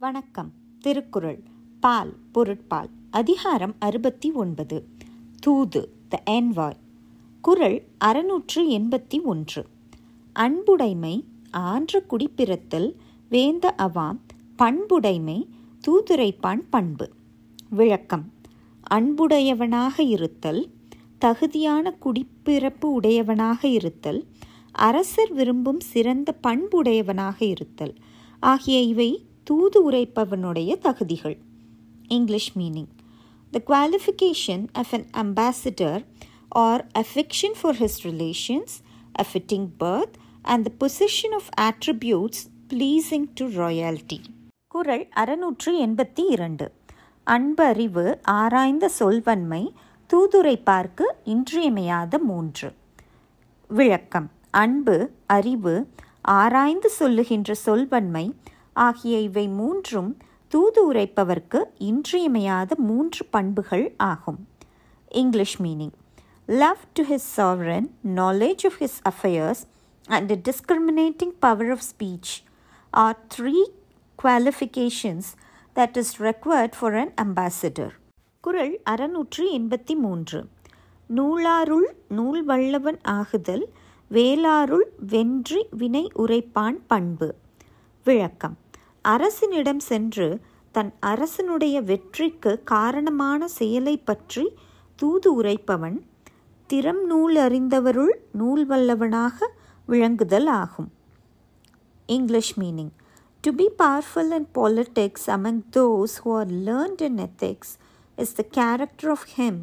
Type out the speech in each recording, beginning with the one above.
வணக்கம். திருக்குறள். பால் பொருட்பால். அதிகாரம் அறுபத்தி ஒன்பது. தூது த என்வாய் குறள் அறுநூற்று எண்பத்தி ஒன்று. அன்புடைமை ஆன்ற குடிப்பிறத்தல் வேந்த அவாம் பண்புடைமை தூதுரைப்பான் பண்பு. விளக்கம். அன்புடையவனாக இருத்தல் தகுதியான குடிப்பிறப்பு உடையவனாக இருத்தல் அரசர் விரும்பும் சிறந்த பண்புடையவனாக இருத்தல் ஆகிய இவை தூது உரைப்பவனுடைய தகுதிகள். English meaning the qualification of an ambassador are affection for his relations, a fitting birth, and the possession of attributes pleasing to royalty. குறள் அறுநூற்று எண்பத்தி இரண்டு. அன்பறிவு ஆராய்ந்த சொல்வன்மை தூதுரைப்பார்க்கு இன்றியமையாத மூன்று. விளக்கம். அன்பு அறிவு ஆராய்ந்து சொல்லுகின்ற சொல்வன்மை ஆகிய இவை மூன்றும் தூது உரைப்பவர்க்கு இன்றியமையாத மூன்று பண்புகள் ஆகும் English meaning love to his sovereign knowledge of his affairs and discriminating power of speech are three qualifications that is required for an ambassador குரல் அறநூற்றி எண்பத்தி மூன்று நூலாருள் நூல் வல்லவன் ஆகுதல் வேளாருள் வென்றி வினை உரைப்பான் பண்பு விளக்கம் அரசனிடம் சென்று தன் அரசனுடைய வெற்றிக்கு காரணமான செயலை பற்றி தூது உரைப்பவன் திறம் நூல் அறிந்தவருள் நூல் வல்லவனாக விளங்குதல் ஆகும். English meaning to be powerful in politics among those who are learned in ethics is the character of him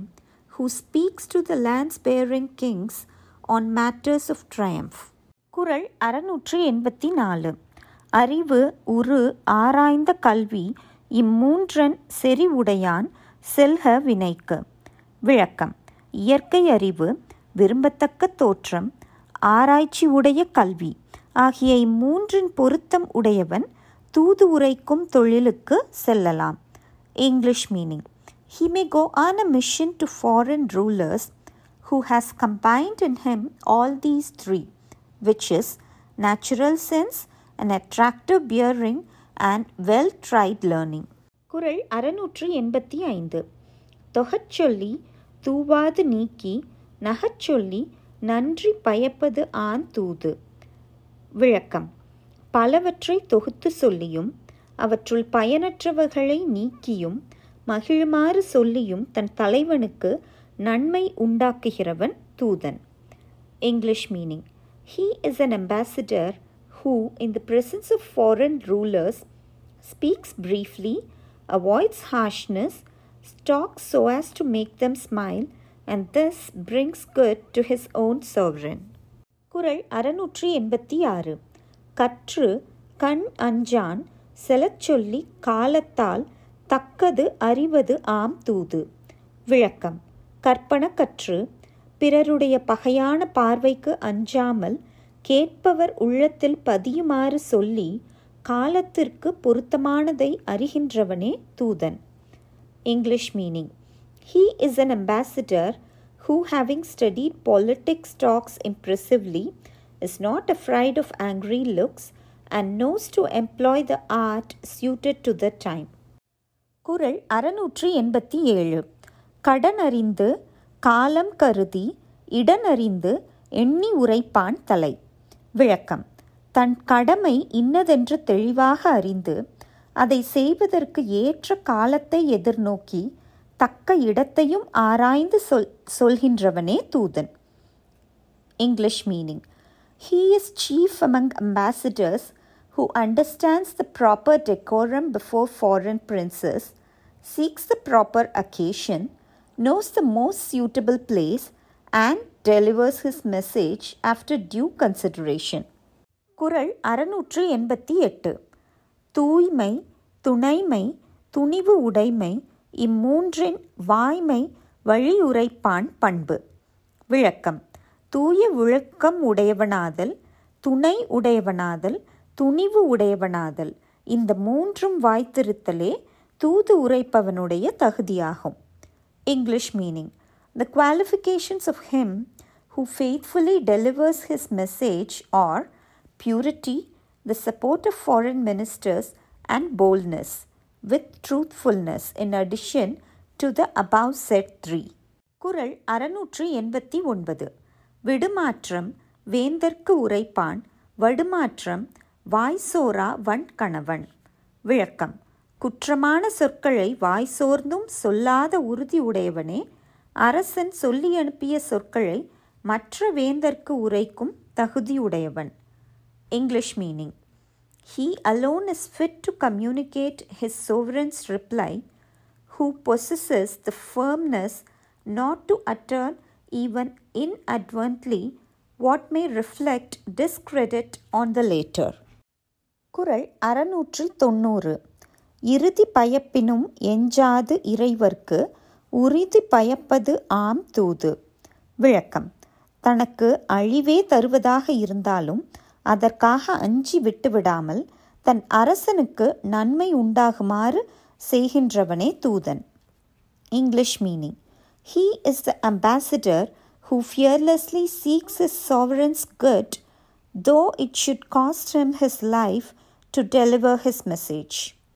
who speaks to the lands bearing kings on matters of triumph குரல் அறுநூற்று எண்பத்தி நாலு. அறிவு உரு ஆராய்ந்த கல்வி இம்மூன்றன் செறிவுடையான் செல்க வினைக்கு. விளக்கம். இயற்கை அறிவு விரும்பத்தக்க தோற்றம் ஆராய்ச்சி உடைய கல்வி ஆகிய இம்மூன்றின் பொருத்தம் உடையவன் தூது உரைக்கும் தொழிலுக்கு செல்லலாம். English meaning he may go on a mission to foreign rulers who has combined in him all these three, which is natural sense, an attractive bearing, and well tried learning. குறள் அறுநூற்று எண்பத்தி ஐந்து. தொகச்சொல்லி தூவாது நீக்கி நகச்சொல்லி நன்றி பயப்பது ஆண் தூது. விளக்கம். பலவற்றை தொகுத்து சொல்லியும் அவற்றுள் பயனற்றவர்களை நீக்கியும் மகிழுமாறு சொல்லியும் தன் தலைவனுக்கு நன்மை உண்டாக்குகிறவன் தூதன். English meaning he is an ambassador Who in the presence of foreign rulers speaks briefly avoids harshness talks so as to make them smile and this brings good to his own sovereign. குறள் அறுநூற்றி எண்பத்தி ஆறு கற்று கண் அஞ்சான் செலச்சொல்லி காலத்தால் தக்கது அறிவது ஆம் தூது விளக்கம் கற்பன கற்று பிறருடைய பகையான பார்வைக்கு அஞ்சாமல் கேட்பவர் உள்ளத்தில் பதியுமாறு சொல்லி காலத்திற்கு பொருத்தமானதை அறிகின்றவனே தூதன் English meaning he is an ambassador who having studied politics talks impressively is not afraid of angry looks and knows to employ the art suited to the time குரல் அறுநூற்றி எண்பத்தி ஏழு கடன் அறிந்து காலம் கருதி இடனறிந்து எண்ணி உரைப்பான் தலை விளக்கம். தன் கடமை இன்னதென்று தெளிவாக அறிந்து அதை செய்வதற்கு ஏற்ற காலத்தை எதிர்நோக்கி தக்க இடத்தையும் ஆராய்ந்து சொல் சொல்கின்றவனே தூதன். English meaning he is chief among ambassadors who understands the proper decorum before foreign princes seeks the proper occasion knows the most suitable place and delivers his message after due consideration. குறள் அறுநூற்று எண்பத்தி எட்டு. தூய்மை துணைமை துணிவு உடைமை இம்மூன்றின் வாய்மை வழியுரைப்பான் பண்பு. விளக்கம். தூய விளக்கம் உடையவனாதல் துணை உடையவனாதல் துணிவு உடையவனாதல். இந்த மூன்றும் வாய்த்திருத்தலே தூது உரைப்பவனுடைய தகுதியாகும். English meaning. The qualifications of him who faithfully delivers his message are purity, the support of foreign ministers, and boldness with truthfulness in addition to the above said three. குறள் அறுநூற்று எண்பத்தி ஒன்பது விடுமாற்றம் வேந்தர்க்கு உரைப்பான் வடுமாற்றம் வாய்சோரா வன்கணவன் விளக்கம் குற்றமான சொற்களை வாய்சோர்ந்தும் சொல்லாத உறுதி உடையவனே அரசன் சொல்லி அனுப்பிய சொற்களை மற்ற வேந்தர்க்கு உரைக்கும் தகுதியுடையவன் English meaning he alone is fit to communicate his sovereign's reply who possesses the firmness not to utter even inadvertently what may reflect discredit on the latter குரல் அறநூற்றி தொண்ணூறு இறுதி பயப்பினும் எஞ்சாது இறைவர்க்கு உறுதி பயப்பது ஆம் தூது. விளக்கம். தனக்கு அழிவே தருவதாக இருந்தாலும் அதற்காக அஞ்சி விட்டுவிடாமல் தன் அரசனுக்கு நன்மை உண்டாகுமாறு செய்கின்றவனே தூதன். English meaning. He is the ambassador who fearlessly seeks his sovereign's good, though it should cost him his life to deliver his message.